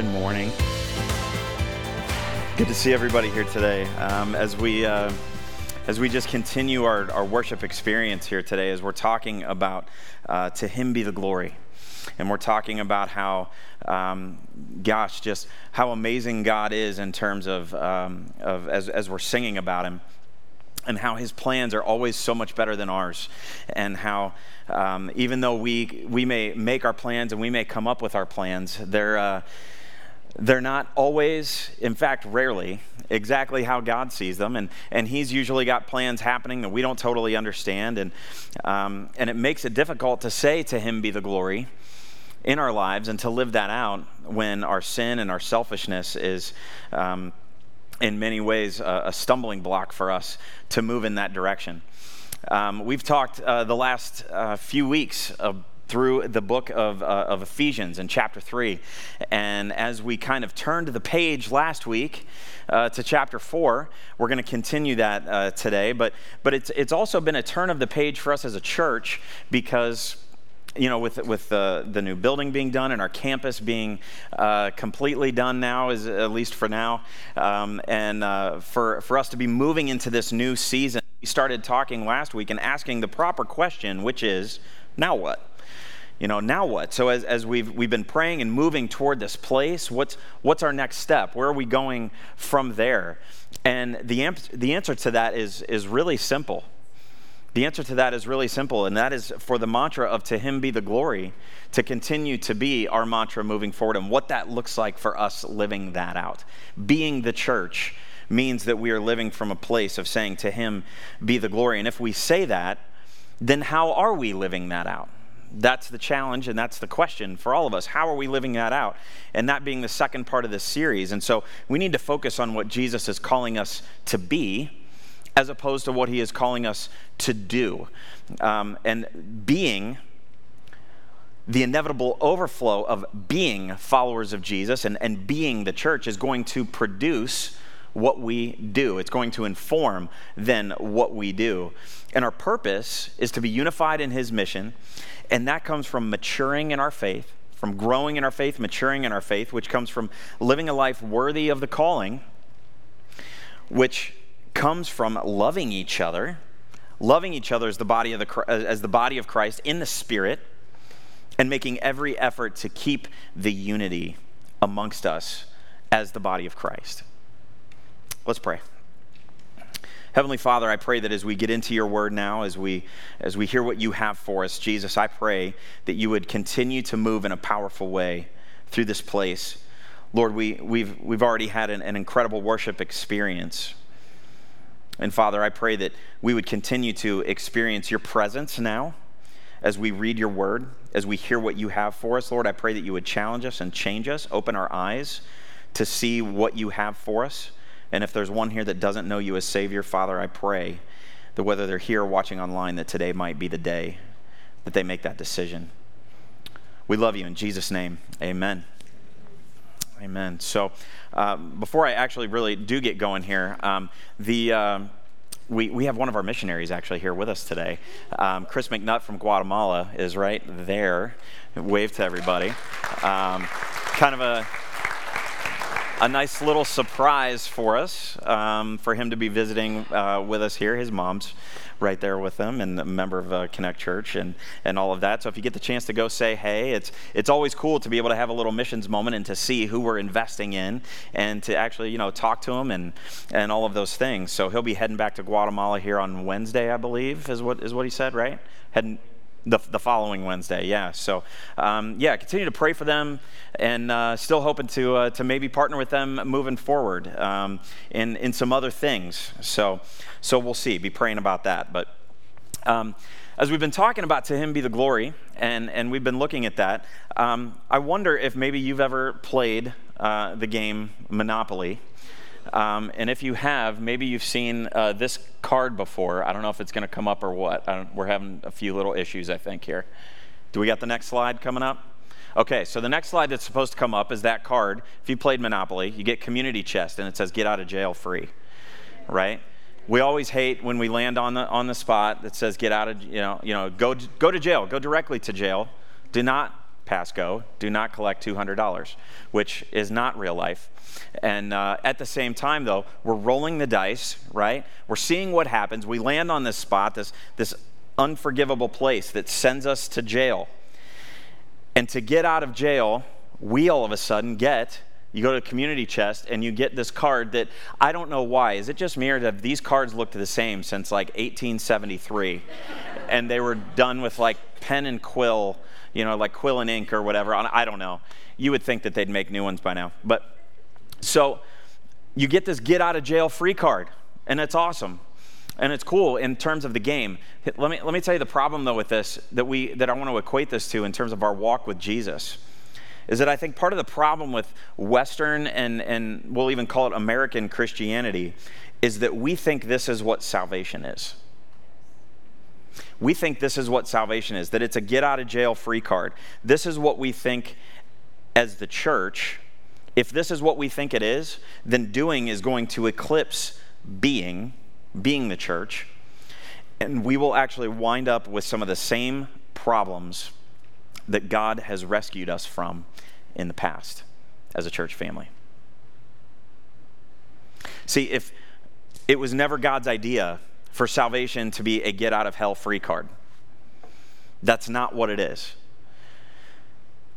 Good morning. Good to see everybody here today. Um, as we uh, as we just continue our, our worship experience here today, as we're talking about uh, to Him be the glory, and we're talking about how, um, gosh, just how amazing God is in terms of um, of as as we're singing about Him and how his plans are always so much better than ours, and how um, even though we we may make our plans and we may come up with our plans, they're uh, they're not always, in fact, rarely, exactly how God sees them, and and He's usually got plans happening that we don't totally understand, and um, and it makes it difficult to say to Him be the glory in our lives and to live that out when our sin and our selfishness is. Um, in many ways, a, a stumbling block for us to move in that direction. Um, we've talked uh, the last uh, few weeks of, through the book of, uh, of Ephesians in chapter 3. And as we kind of turned the page last week uh, to chapter 4, we're going to continue that uh, today. But, but it's, it's also been a turn of the page for us as a church because you know, with with the the new building being done and our campus being uh, completely done now, is at least for now, um, and uh, for for us to be moving into this new season, we started talking last week and asking the proper question, which is, now what? You know, now what? So as, as we've we've been praying and moving toward this place, what's what's our next step? Where are we going from there? And the the answer to that is is really simple. The answer to that is really simple, and that is for the mantra of to Him be the glory to continue to be our mantra moving forward, and what that looks like for us living that out. Being the church means that we are living from a place of saying to Him be the glory. And if we say that, then how are we living that out? That's the challenge and that's the question for all of us. How are we living that out? And that being the second part of this series. And so we need to focus on what Jesus is calling us to be as opposed to what he is calling us to do. Um, and being the inevitable overflow of being followers of Jesus and, and being the church is going to produce what we do. It's going to inform then what we do. And our purpose is to be unified in his mission, and that comes from maturing in our faith, from growing in our faith, maturing in our faith, which comes from living a life worthy of the calling, which comes from loving each other, loving each other as the body of the, as the body of Christ in the Spirit, and making every effort to keep the unity amongst us as the body of Christ. Let's pray. Heavenly Father, I pray that as we get into your word now, as we as we hear what you have for us, Jesus, I pray that you would continue to move in a powerful way through this place. Lord, we, we've, we've already had an, an incredible worship experience. And Father, I pray that we would continue to experience your presence now as we read your word, as we hear what you have for us. Lord, I pray that you would challenge us and change us, open our eyes to see what you have for us. And if there's one here that doesn't know you as Savior, Father, I pray that whether they're here or watching online, that today might be the day that they make that decision. We love you in Jesus' name. Amen. Amen. So, uh, before I actually really do get going here, um, the uh, we, we have one of our missionaries actually here with us today. Um, Chris McNutt from Guatemala is right there. Wave to everybody. Um, kind of a a nice little surprise for us um, for him to be visiting uh, with us here. His mom's right there with them and a member of uh, Connect Church and, and all of that. So if you get the chance to go say hey, it's, it's always cool to be able to have a little missions moment and to see who we're investing in and to actually, you know, talk to him and, and all of those things. So he'll be heading back to Guatemala here on Wednesday, I believe, is what, is what he said, right? Heading, the, the following Wednesday, yeah. So, um, yeah, continue to pray for them and uh, still hoping to, uh, to maybe partner with them moving forward um, in, in some other things. So, so we'll see. Be praying about that. But um, as we've been talking about To Him Be the Glory, and, and we've been looking at that, um, I wonder if maybe you've ever played uh, the game Monopoly. Um, and if you have, maybe you've seen uh, this card before. I don't know if it's going to come up or what. we're having a few little issues, I think, here. Do we got the next slide coming up? Okay, so the next slide that's supposed to come up is that card. If you played Monopoly, you get community chest and it says get out of jail free, right? We always hate when we land on the on the spot that says get out of you know you know go go to jail, go directly to jail. Do not pass go, do not collect $200, which is not real life. And uh, at the same time, though, we're rolling the dice, right? We're seeing what happens. We land on this spot, this, this unforgivable place that sends us to jail. And to get out of jail, we all of a sudden get you go to community chest and you get this card that I don't know why. Is it just me or have these cards looked the same since like 1873? and they were done with like pen and quill, you know, like quill and ink or whatever. I don't know. You would think that they'd make new ones by now. But so you get this get out of jail free card, and it's awesome. And it's cool in terms of the game. Let me, let me tell you the problem though with this that we that I want to equate this to in terms of our walk with Jesus is that I think part of the problem with Western and, and we'll even call it American Christianity is that we think this is what salvation is. We think this is what salvation is, that it's a get out of jail free card. This is what we think as the church. If this is what we think it is, then doing is going to eclipse being, being the church. And we will actually wind up with some of the same problems that God has rescued us from in the past as a church family. See, if it was never God's idea for salvation to be a get out of hell free card, that's not what it is.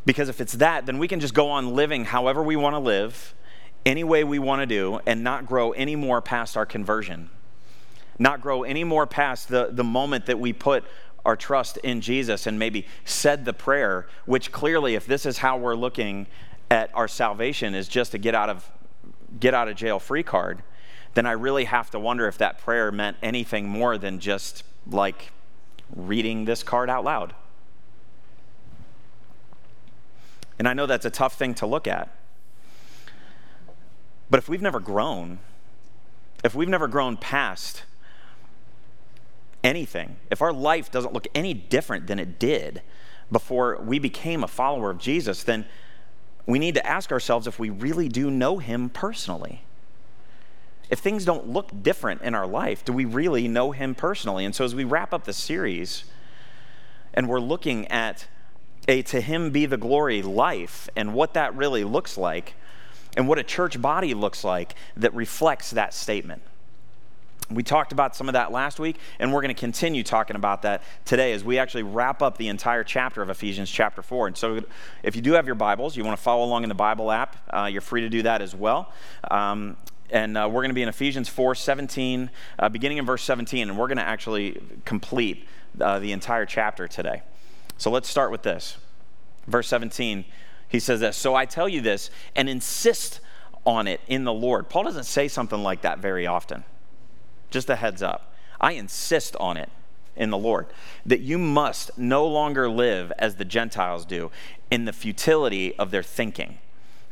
Because if it's that, then we can just go on living however we want to live, any way we want to do, and not grow any more past our conversion. Not grow any more past the, the moment that we put our trust in Jesus and maybe said the prayer, which clearly, if this is how we're looking at our salvation, is just a get out of get out of jail free card, then I really have to wonder if that prayer meant anything more than just like reading this card out loud. And I know that's a tough thing to look at. But if we've never grown, if we've never grown past anything, if our life doesn't look any different than it did before we became a follower of Jesus, then we need to ask ourselves if we really do know him personally. If things don't look different in our life, do we really know him personally? And so as we wrap up the series and we're looking at a to him be the glory life and what that really looks like and what a church body looks like that reflects that statement. We talked about some of that last week, and we're going to continue talking about that today as we actually wrap up the entire chapter of Ephesians, chapter 4. And so, if you do have your Bibles, you want to follow along in the Bible app, uh, you're free to do that as well. Um, and uh, we're going to be in Ephesians 4 17, uh, beginning in verse 17, and we're going to actually complete uh, the entire chapter today. So, let's start with this. Verse 17, he says this So I tell you this and insist on it in the Lord. Paul doesn't say something like that very often. Just a heads up. I insist on it in the Lord that you must no longer live as the Gentiles do in the futility of their thinking.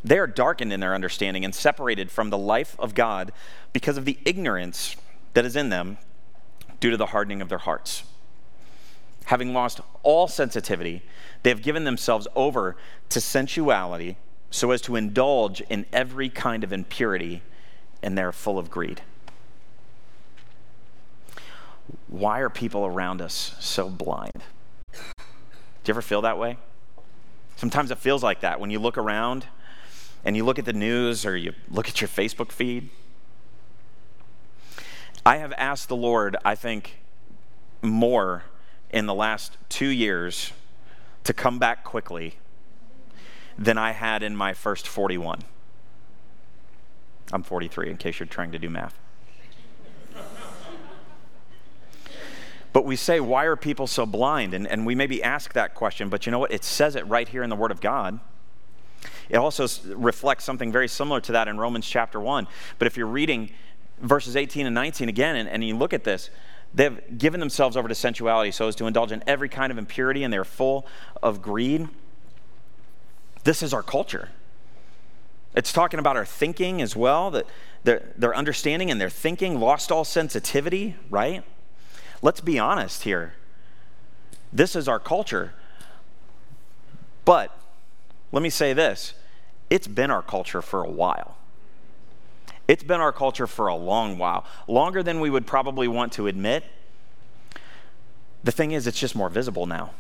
They are darkened in their understanding and separated from the life of God because of the ignorance that is in them due to the hardening of their hearts. Having lost all sensitivity, they have given themselves over to sensuality so as to indulge in every kind of impurity, and they're full of greed why are people around us so blind? Do you ever feel that way? Sometimes it feels like that when you look around and you look at the news or you look at your Facebook feed. I have asked the Lord, I think, more in the last two years to come back quickly than I had in my first 41. I'm 43, in case you're trying to do math. But we say, why are people so blind? And, and we maybe ask that question, but you know what? It says it right here in the Word of God. It also reflects something very similar to that in Romans chapter 1. But if you're reading verses 18 and 19 again, and, and you look at this, they've given themselves over to sensuality so as to indulge in every kind of impurity, and they're full of greed. This is our culture. It's talking about our thinking as well, that their, their understanding and their thinking lost all sensitivity, right? Let's be honest here. This is our culture. But let me say this it's been our culture for a while. It's been our culture for a long while, longer than we would probably want to admit. The thing is, it's just more visible now.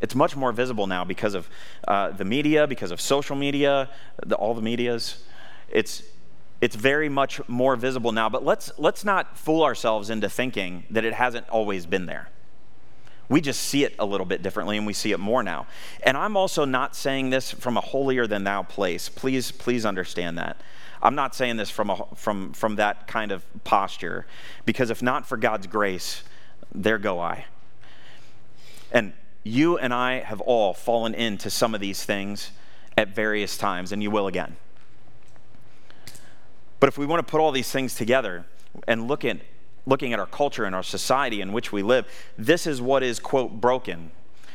It's much more visible now because of uh, the media, because of social media, the, all the medias. It's, it's very much more visible now, but let's, let's not fool ourselves into thinking that it hasn't always been there. We just see it a little bit differently and we see it more now. And I'm also not saying this from a holier than thou place. Please, please understand that. I'm not saying this from, a, from, from that kind of posture, because if not for God's grace, there go I. And you and I have all fallen into some of these things at various times, and you will again. But if we want to put all these things together and look at looking at our culture and our society in which we live, this is what is, quote, broken.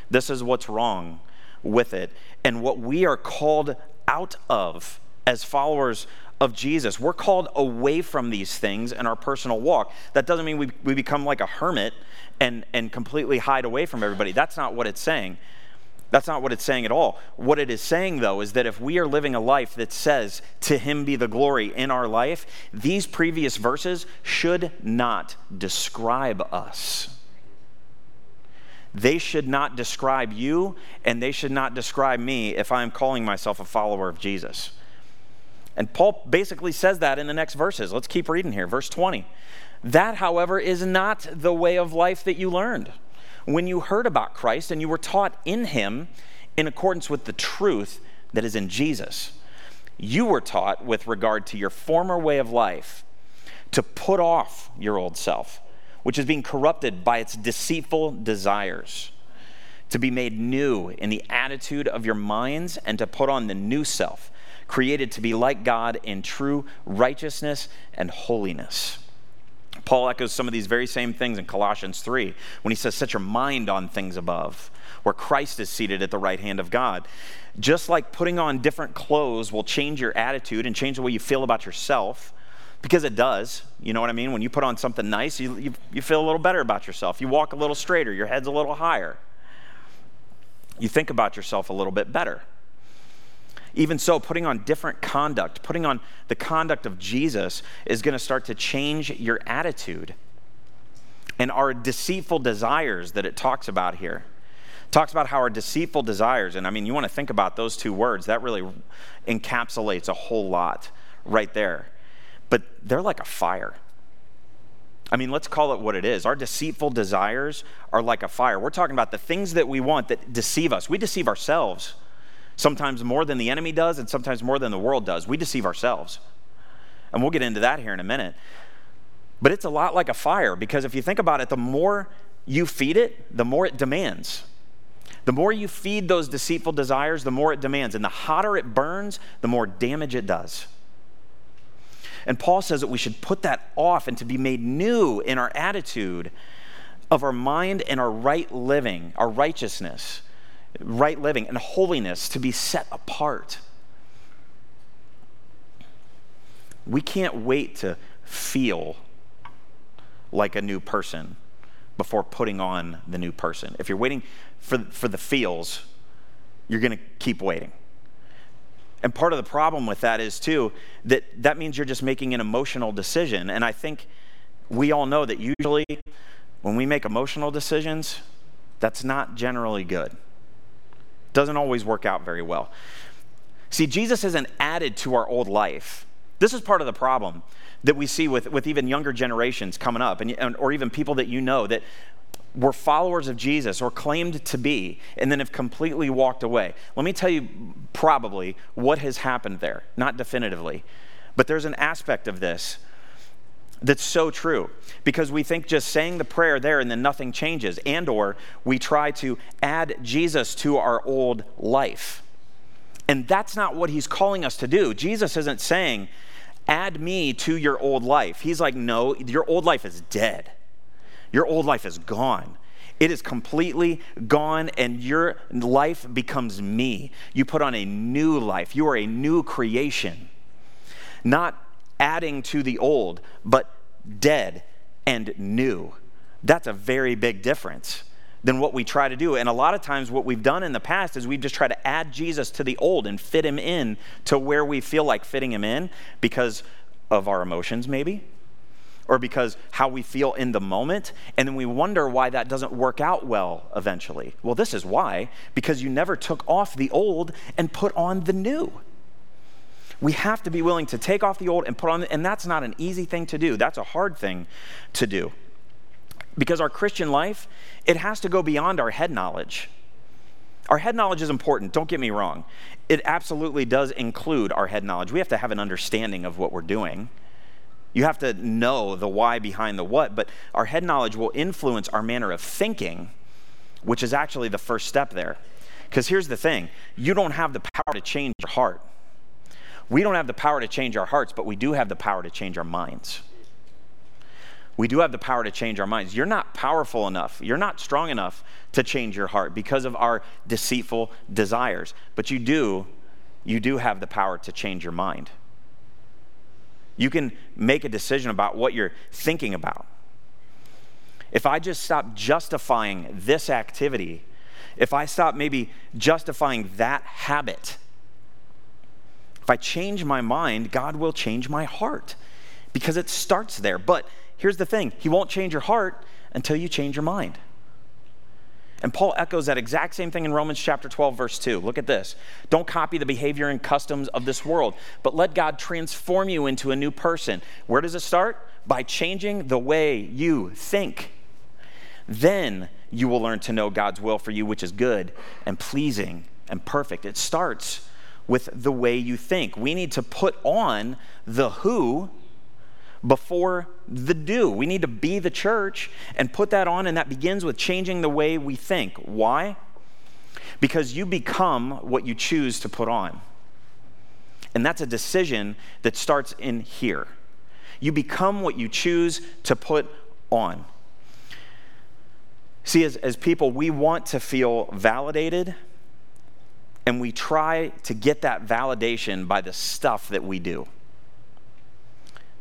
This is what's wrong with it. And what we are called out of as followers of Jesus, we're called away from these things in our personal walk. That doesn't mean we, we become like a hermit and, and completely hide away from everybody. That's not what it's saying. That's not what it's saying at all. What it is saying, though, is that if we are living a life that says, To him be the glory in our life, these previous verses should not describe us. They should not describe you, and they should not describe me if I'm calling myself a follower of Jesus. And Paul basically says that in the next verses. Let's keep reading here. Verse 20. That, however, is not the way of life that you learned when you heard about Christ and you were taught in him in accordance with the truth that is in Jesus. You were taught with regard to your former way of life to put off your old self, which is being corrupted by its deceitful desires, to be made new in the attitude of your minds, and to put on the new self, created to be like God in true righteousness and holiness. Paul echoes some of these very same things in Colossians 3 when he says, Set your mind on things above, where Christ is seated at the right hand of God. Just like putting on different clothes will change your attitude and change the way you feel about yourself, because it does. You know what I mean? When you put on something nice, you, you, you feel a little better about yourself. You walk a little straighter, your head's a little higher. You think about yourself a little bit better. Even so, putting on different conduct, putting on the conduct of Jesus is going to start to change your attitude. And our deceitful desires that it talks about here talks about how our deceitful desires, and I mean, you want to think about those two words, that really encapsulates a whole lot right there. But they're like a fire. I mean, let's call it what it is. Our deceitful desires are like a fire. We're talking about the things that we want that deceive us. We deceive ourselves sometimes more than the enemy does, and sometimes more than the world does. We deceive ourselves. And we'll get into that here in a minute. But it's a lot like a fire because if you think about it, the more you feed it, the more it demands. The more you feed those deceitful desires, the more it demands. And the hotter it burns, the more damage it does. And Paul says that we should put that off and to be made new in our attitude of our mind and our right living, our righteousness right living, and holiness to be set apart. We can't wait to feel like a new person before putting on the new person. If you're waiting for, for the feels, you're going to keep waiting. And part of the problem with that is, too, that that means you're just making an emotional decision. And I think we all know that usually when we make emotional decisions, that's not generally good. Doesn't always work out very well. See, Jesus isn't added to our old life. This is part of the problem that we see with, with even younger generations coming up, and, or even people that you know that were followers of Jesus or claimed to be, and then have completely walked away. Let me tell you probably what has happened there, not definitively, but there's an aspect of this that's so true because we think just saying the prayer there and then nothing changes and or we try to add jesus to our old life and that's not what he's calling us to do jesus isn't saying add me to your old life he's like no your old life is dead your old life is gone it is completely gone, and your life becomes me. You put on a new life. You are a new creation. Not adding to the old, but dead and new. That's a very big difference than what we try to do. And a lot of times, what we've done in the past is we've just tried to add Jesus to the old and fit him in to where we feel like fitting him in because of our emotions, maybe, or because how we feel in the moment, and then we wonder why that doesn't work out well eventually. Well, this is why because you never took off the old and put on the new. We have to be willing to take off the old and put on, the, and that's not an easy thing to do. That's a hard thing to do. Because our Christian life, it has to go beyond our head knowledge. Our head knowledge is important, don't get me wrong. It absolutely does include our head knowledge. We have to have an understanding of what we're doing. You have to know the why behind the what, but our head knowledge will influence our manner of thinking, which is actually the first step there. Because here's the thing you don't have the power to change your heart. We don't have the power to change our hearts, but we do have the power to change our minds. We do have the power to change our minds. You're not powerful enough. You're not strong enough to change your heart because of our deceitful desires. But you do, you do have the power to change your mind. You can make a decision about what you're thinking about. If I just stop justifying this activity, if I stop maybe justifying that habit, if I change my mind, God will change my heart because it starts there. But here's the thing He won't change your heart until you change your mind. And Paul echoes that exact same thing in Romans chapter 12, verse 2. Look at this. Don't copy the behavior and customs of this world, but let God transform you into a new person. Where does it start? By changing the way you think. Then you will learn to know God's will for you, which is good and pleasing and perfect. It starts with the way you think. We need to put on the who before the do. We need to be the church and put that on, and that begins with changing the way we think. Why? Because you become what you choose to put on. And that's a decision that starts in here. You become what you choose to put on. See, as, as people, we want to feel validated and we try to get that validation by the stuff that we do.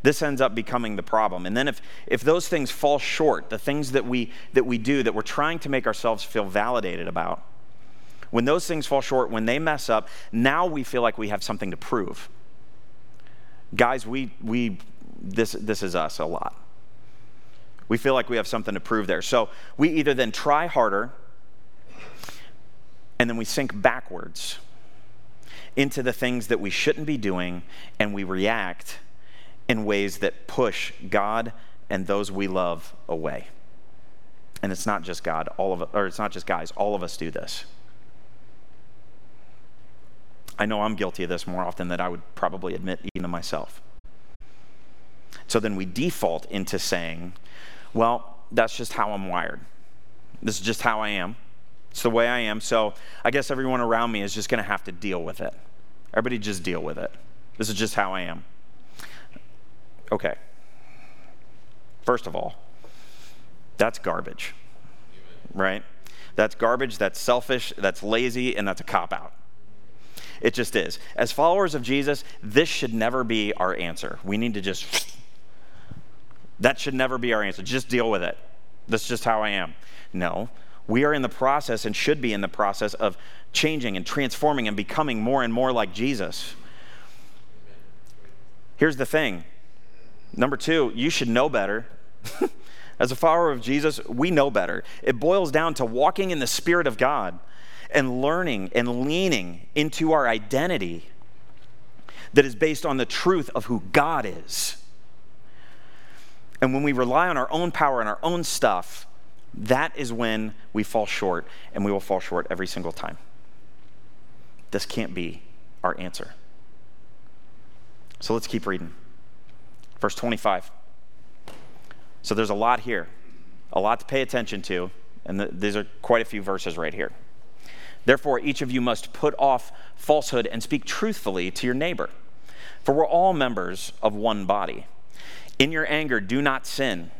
This ends up becoming the problem. And then if, if those things fall short, the things that we, that we do that we're trying to make ourselves feel validated about, when those things fall short, when they mess up, now we feel like we have something to prove. Guys, we, we this, this is us a lot. We feel like we have something to prove there. So we either then try harder and then we sink backwards into the things that we shouldn't be doing, and we react in ways that push God and those we love away. And it's not just God, all of or it's not just guys, all of us do this. I know I'm guilty of this more often than I would probably admit even to myself. So then we default into saying, well, that's just how I'm wired. This is just how I am. It's the way I am. So I guess everyone around me is just going to have to deal with it. Everybody just deal with it. This is just how I am. Okay. First of all, that's garbage, right? That's garbage, that's selfish, that's lazy, and that's a cop out. It just is. As followers of Jesus, this should never be our answer. We need to just, that should never be our answer. Just deal with it. That's just how I am. No, we are in the process and should be in the process of changing and transforming and becoming more and more like Jesus. Here's the thing number two, you should know better. As a follower of Jesus, we know better. It boils down to walking in the Spirit of God and learning and leaning into our identity that is based on the truth of who God is. And when we rely on our own power and our own stuff, that is when we fall short, and we will fall short every single time. This can't be our answer. So let's keep reading. Verse 25. So there's a lot here, a lot to pay attention to, and the, these are quite a few verses right here. Therefore, each of you must put off falsehood and speak truthfully to your neighbor, for we're all members of one body. In your anger, do not sin.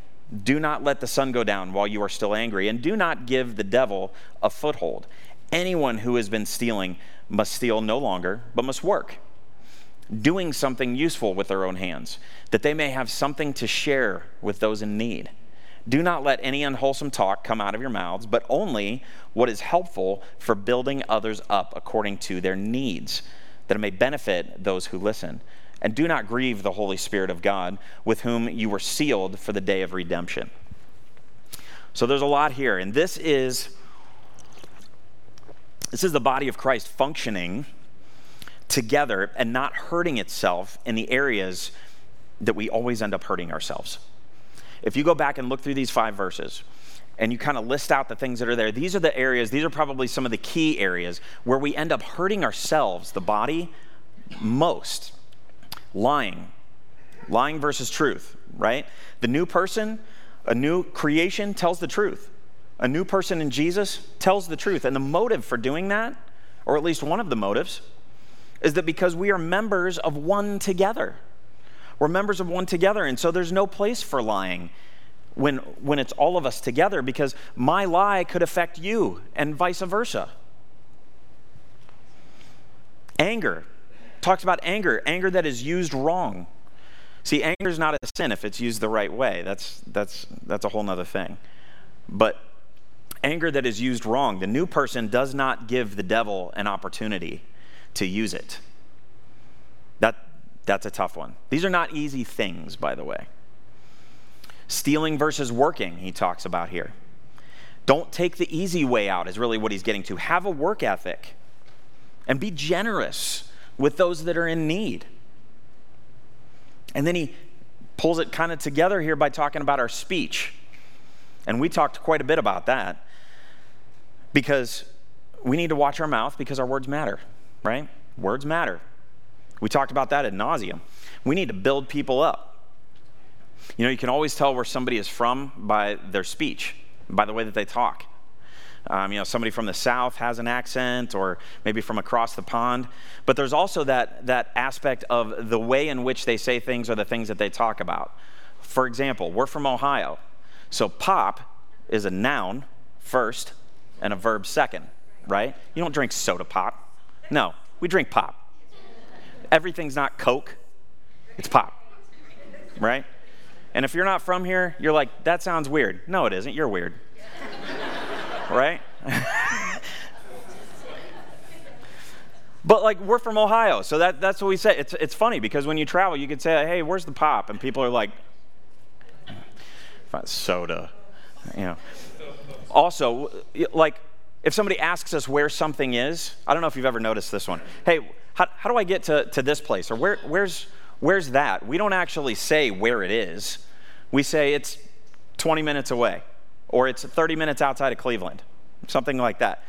Do not let the sun go down while you are still angry, and do not give the devil a foothold. Anyone who has been stealing must steal no longer, but must work, doing something useful with their own hands, that they may have something to share with those in need. Do not let any unwholesome talk come out of your mouths, but only what is helpful for building others up according to their needs, that it may benefit those who listen. And do not grieve the Holy Spirit of God, with whom you were sealed for the day of redemption. So there's a lot here, and this is this is the body of Christ functioning together and not hurting itself in the areas that we always end up hurting ourselves. If you go back and look through these five verses, and you kind of list out the things that are there, these are the areas, these are probably some of the key areas where we end up hurting ourselves, the body, most lying. Lying versus truth, right? The new person, a new creation tells the truth. A new person in Jesus tells the truth. And the motive for doing that, or at least one of the motives, is that because we are members of one together. We're members of one together, and so there's no place for lying when, when it's all of us together because my lie could affect you and vice versa. Anger talks about anger, anger that is used wrong. See, anger is not a sin if it's used the right way. That's, that's, that's a whole other thing. But anger that is used wrong, the new person does not give the devil an opportunity to use it. That, that's a tough one. These are not easy things, by the way. Stealing versus working, he talks about here. Don't take the easy way out, is really what he's getting to. Have a work ethic and be generous with those that are in need. And then he pulls it kind of together here by talking about our speech. And we talked quite a bit about that because we need to watch our mouth because our words matter, right? Words matter. We talked about that at nauseum. We need to build people up. You know, you can always tell where somebody is from by their speech, by the way that they talk. Um, you know, somebody from the South has an accent, or maybe from across the pond. But there's also that, that aspect of the way in which they say things or the things that they talk about. For example, we're from Ohio. So pop is a noun first and a verb second, right? You don't drink soda pop. No, we drink pop. Everything's not Coke, it's pop, right? And if you're not from here, you're like, that sounds weird. No, it isn't. You're weird right? but like we're from Ohio, so that, that's what we say. It's, it's funny because when you travel, you could say, hey, where's the pop? And people are like, soda, you know. Also, like if somebody asks us where something is, I don't know if you've ever noticed this one. Hey, how, how do I get to, to this place? Or where, where's, where's that? We don't actually say where it is. We say it's 20 minutes away or it's 30 minutes outside of Cleveland, something like that.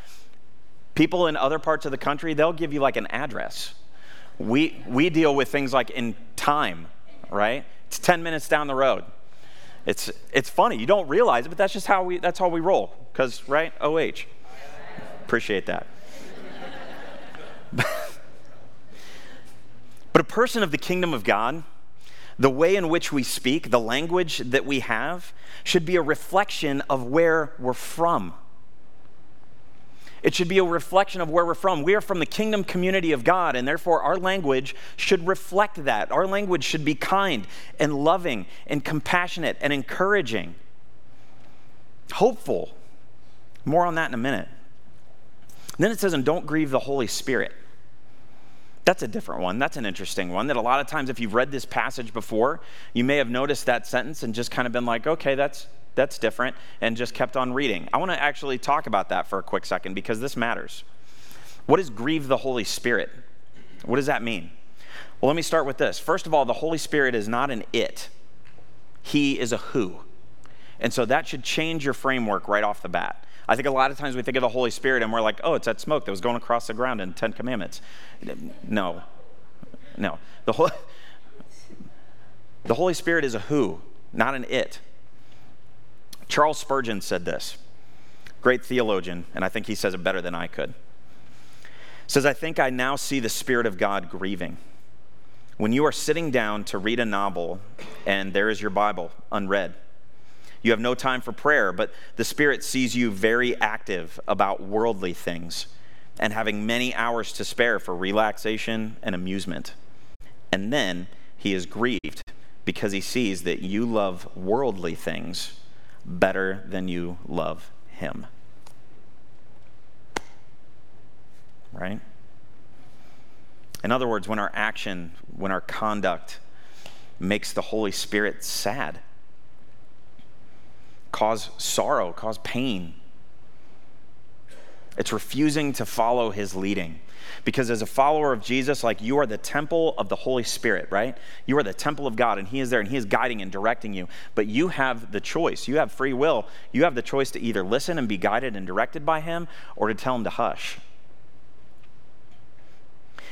People in other parts of the country, they'll give you like an address. We, we deal with things like in time, right? It's 10 minutes down the road. It's, it's funny. You don't realize it, but that's just how we, that's how we roll. Because, right? OH. Appreciate that. but a person of the kingdom of God, the way in which we speak, the language that we have, should be a reflection of where we're from. It should be a reflection of where we're from. We are from the kingdom community of God, and therefore our language should reflect that. Our language should be kind and loving and compassionate and encouraging, hopeful. More on that in a minute. then it says, and don't grieve the Holy Spirit. That's a different one. That's an interesting one that a lot of times, if you've read this passage before, you may have noticed that sentence and just kind of been like, okay, that's, that's different, and just kept on reading. I want to actually talk about that for a quick second because this matters. What is grieve the Holy Spirit? What does that mean? Well, let me start with this. First of all, the Holy Spirit is not an it, He is a who. And so that should change your framework right off the bat. I think a lot of times we think of the Holy Spirit and we're like, oh, it's that smoke that was going across the ground in Ten Commandments. No, no. The Holy, the Holy Spirit is a who, not an it. Charles Spurgeon said this, great theologian, and I think he says it better than I could. Says, I think I now see the Spirit of God grieving. When you are sitting down to read a novel and there is your Bible unread, you have no time for prayer, but the Spirit sees you very active about worldly things and having many hours to spare for relaxation and amusement. And then he is grieved because he sees that you love worldly things better than you love him. Right? In other words, when our action, when our conduct makes the Holy Spirit sad, cause sorrow, cause pain. It's refusing to follow his leading. Because as a follower of Jesus, like you are the temple of the Holy Spirit, right? You are the temple of God, and He is there, and He is guiding and directing you. But you have the choice. You have free will. You have the choice to either listen and be guided and directed by Him or to tell Him to hush.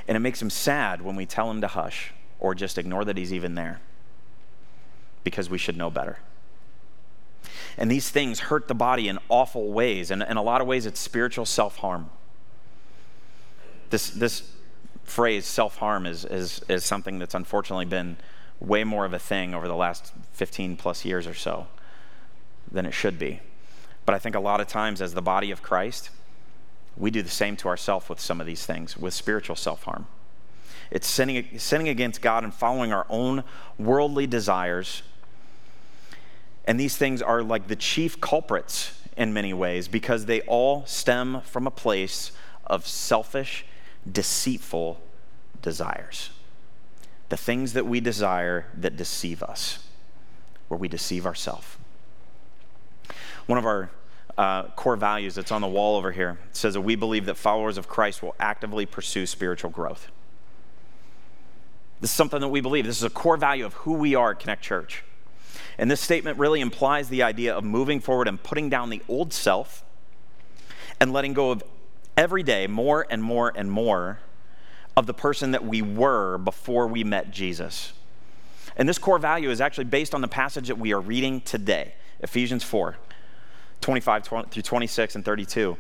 And it makes Him sad when we tell Him to hush or just ignore that He's even there because we should know better. And these things hurt the body in awful ways. And in a lot of ways, it's spiritual self harm. This, this phrase, self harm, is, is, is something that's unfortunately been way more of a thing over the last 15 plus years or so than it should be. But I think a lot of times, as the body of Christ, we do the same to ourselves with some of these things, with spiritual self harm. It's sinning, sinning against God and following our own worldly desires and these things are like the chief culprits in many ways because they all stem from a place of selfish, deceitful desires. The things that we desire that deceive us, where we deceive ourselves. One of our uh, core values that's on the wall over here says that we believe that followers of Christ will actively pursue spiritual growth. This is something that we believe. This is a core value of who we are at Connect Church. And this statement really implies the idea of moving forward and putting down the old self and letting go of every day more and more and more of the person that we were before we met Jesus. And this core value is actually based on the passage that we are reading today Ephesians 4 25 through 26 and 32.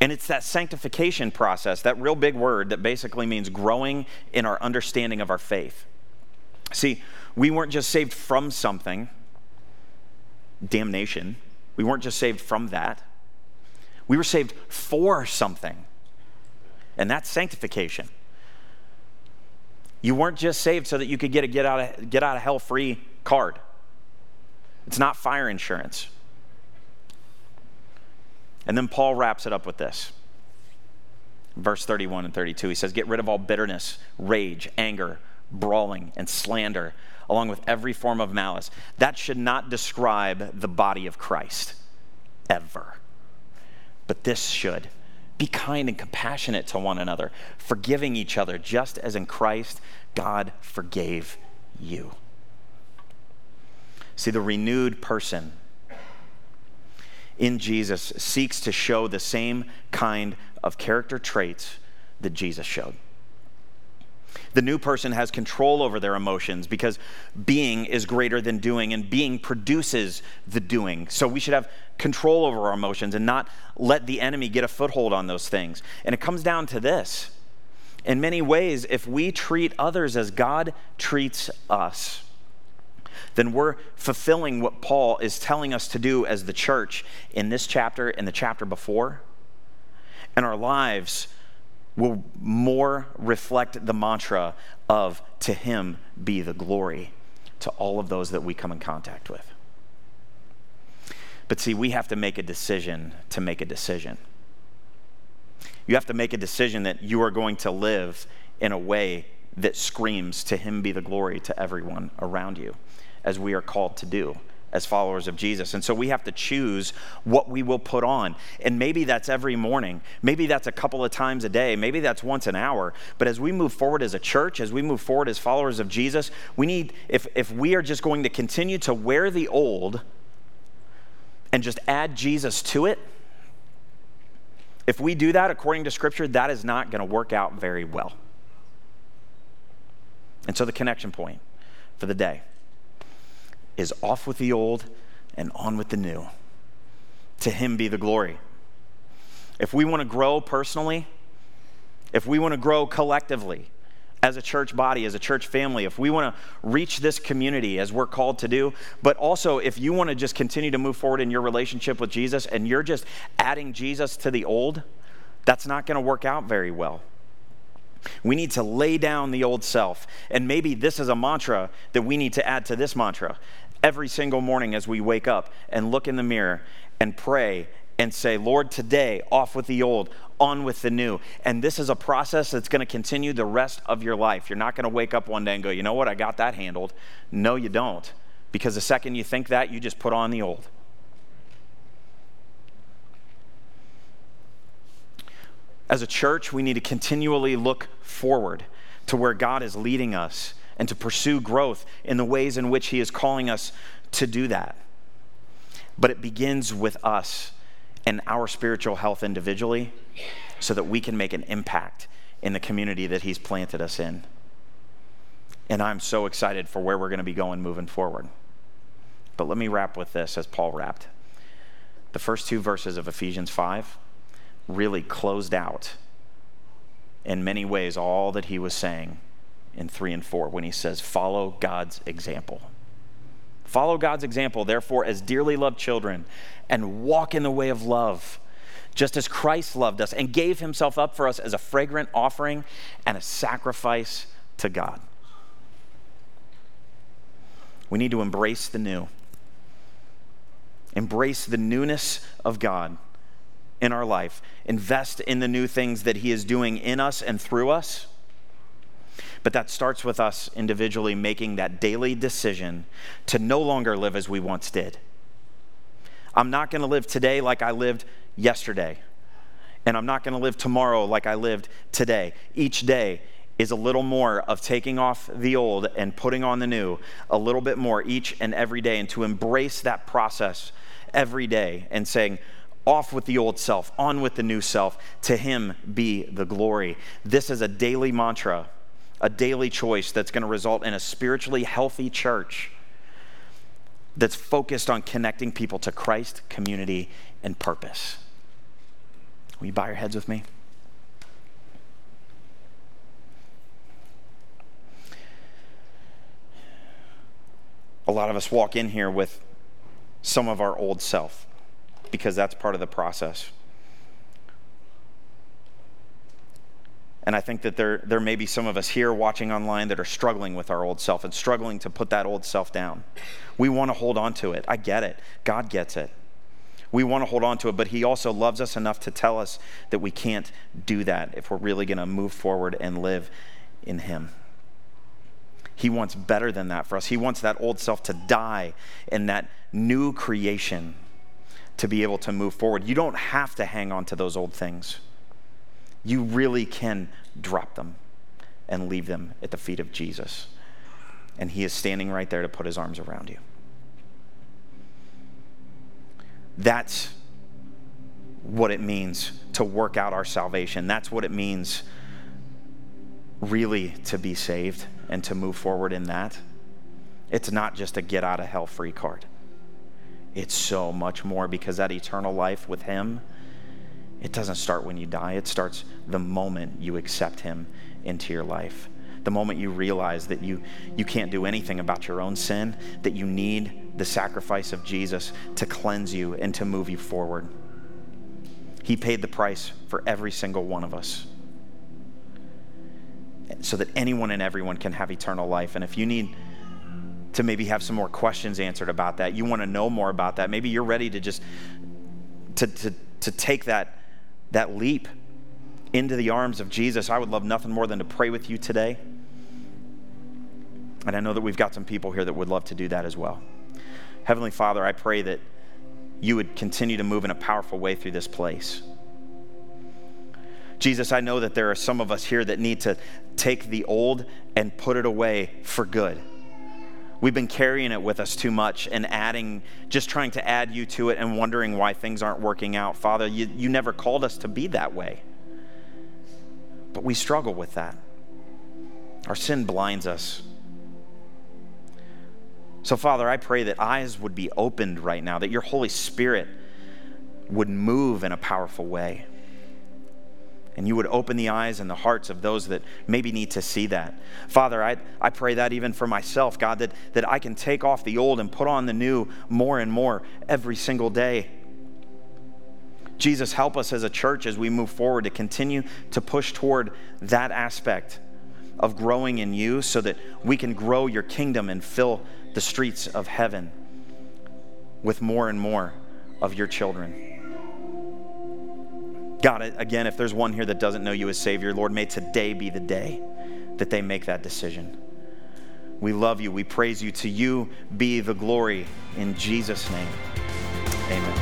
And it's that sanctification process, that real big word that basically means growing in our understanding of our faith. See, we weren't just saved from something, damnation. We weren't just saved from that. We were saved for something, and that's sanctification. You weren't just saved so that you could get a get out of, get out of hell free card. It's not fire insurance. And then Paul wraps it up with this. Verse 31 and 32, he says, Get rid of all bitterness, rage, anger, brawling, and slander along with every form of malice. That should not describe the body of Christ, ever. But this should. Be kind and compassionate to one another, forgiving each other, just as in Christ God forgave you. See, the renewed person in Jesus seeks to show the same kind of character traits that Jesus showed. The new person has control over their emotions because being is greater than doing, and being produces the doing. So we should have control over our emotions and not let the enemy get a foothold on those things. And it comes down to this. In many ways, if we treat others as God treats us, then we're fulfilling what Paul is telling us to do as the church in this chapter and the chapter before. And our lives will more reflect the mantra of to him be the glory to all of those that we come in contact with. But see, we have to make a decision to make a decision. You have to make a decision that you are going to live in a way that screams to him be the glory to everyone around you, as we are called to do as followers of Jesus. And so we have to choose what we will put on. And maybe that's every morning. Maybe that's a couple of times a day. Maybe that's once an hour. But as we move forward as a church, as we move forward as followers of Jesus, we need, if, if we are just going to continue to wear the old and just add Jesus to it, if we do that according to Scripture, that is not going to work out very well. And so the connection point for the day is off with the old and on with the new. To him be the glory. If we want to grow personally, if we want to grow collectively as a church body, as a church family, if we want to reach this community as we're called to do, but also if you want to just continue to move forward in your relationship with Jesus and you're just adding Jesus to the old, that's not going to work out very well. We need to lay down the old self. And maybe this is a mantra that we need to add to this mantra every single morning as we wake up and look in the mirror and pray and say, Lord, today, off with the old, on with the new. And this is a process that's going to continue the rest of your life. You're not going to wake up one day and go, you know what, I got that handled. No, you don't. Because the second you think that, you just put on the old. As a church, we need to continually look forward to where God is leading us and to pursue growth in the ways in which He is calling us to do that. But it begins with us and our spiritual health individually so that we can make an impact in the community that He's planted us in. And I'm so excited for where we're going to be going moving forward. But let me wrap with this as Paul wrapped. The first two verses of Ephesians 5 really closed out in many ways all that he was saying in 3 and 4 when he says, Follow God's example. Follow God's example, therefore, as dearly loved children, and walk in the way of love, just as Christ loved us and gave himself up for us as a fragrant offering and a sacrifice to God. We need to embrace the new, embrace the newness of God in our life, invest in the new things that He is doing in us and through us. But that starts with us individually making that daily decision to no longer live as we once did. I'm not going to live today like I lived yesterday. And I'm not going to live tomorrow like I lived today. Each day is a little more of taking off the old and putting on the new, a little bit more each and every day, and to embrace that process every day and saying, off with the old self, on with the new self. To him be the glory. This is a daily mantra, a daily choice that's going to result in a spiritually healthy church that's focused on connecting people to Christ, community, and purpose. Will you bow your heads with me? A lot of us walk in here with some of our old self because that's part of the process. And I think that there, there may be some of us here watching online that are struggling with our old self and struggling to put that old self down. We want to hold on to it. I get it. God gets it. We want to hold on to it, but He also loves us enough to tell us that we can't do that if we're really going to move forward and live in Him. He wants better than that for us. He wants that old self to die in that new creation to be able to move forward. You don't have to hang on to those old things. You really can drop them and leave them at the feet of Jesus. And He is standing right there to put His arms around you. That's what it means to work out our salvation. That's what it means really to be saved and to move forward in that. It's not just a get out of hell free card. It's so much more because that eternal life with Him, it doesn't start when you die. It starts the moment you accept Him into your life. The moment you realize that you, you can't do anything about your own sin, that you need the sacrifice of Jesus to cleanse you and to move you forward. He paid the price for every single one of us so that anyone and everyone can have eternal life. And if you need to maybe have some more questions answered about that, you want to know more about that, maybe you're ready to just to, to, to take that, that leap into the arms of Jesus, I would love nothing more than to pray with you today. And I know that we've got some people here that would love to do that as well. Heavenly Father, I pray that you would continue to move in a powerful way through this place. Jesus, I know that there are some of us here that need to take the old and put it away for good. We've been carrying it with us too much and adding, just trying to add you to it and wondering why things aren't working out. Father, you, you never called us to be that way. But we struggle with that. Our sin blinds us. So, Father, I pray that eyes would be opened right now, that your Holy Spirit would move in a powerful way and you would open the eyes and the hearts of those that maybe need to see that. Father, I, I pray that even for myself, God, that, that I can take off the old and put on the new more and more every single day. Jesus, help us as a church as we move forward to continue to push toward that aspect of growing in you so that we can grow your kingdom and fill the streets of heaven with more and more of your children. God, again, if there's one here that doesn't know you as Savior, Lord, may today be the day that they make that decision. We love you. We praise you. To you be the glory in Jesus' name. Amen.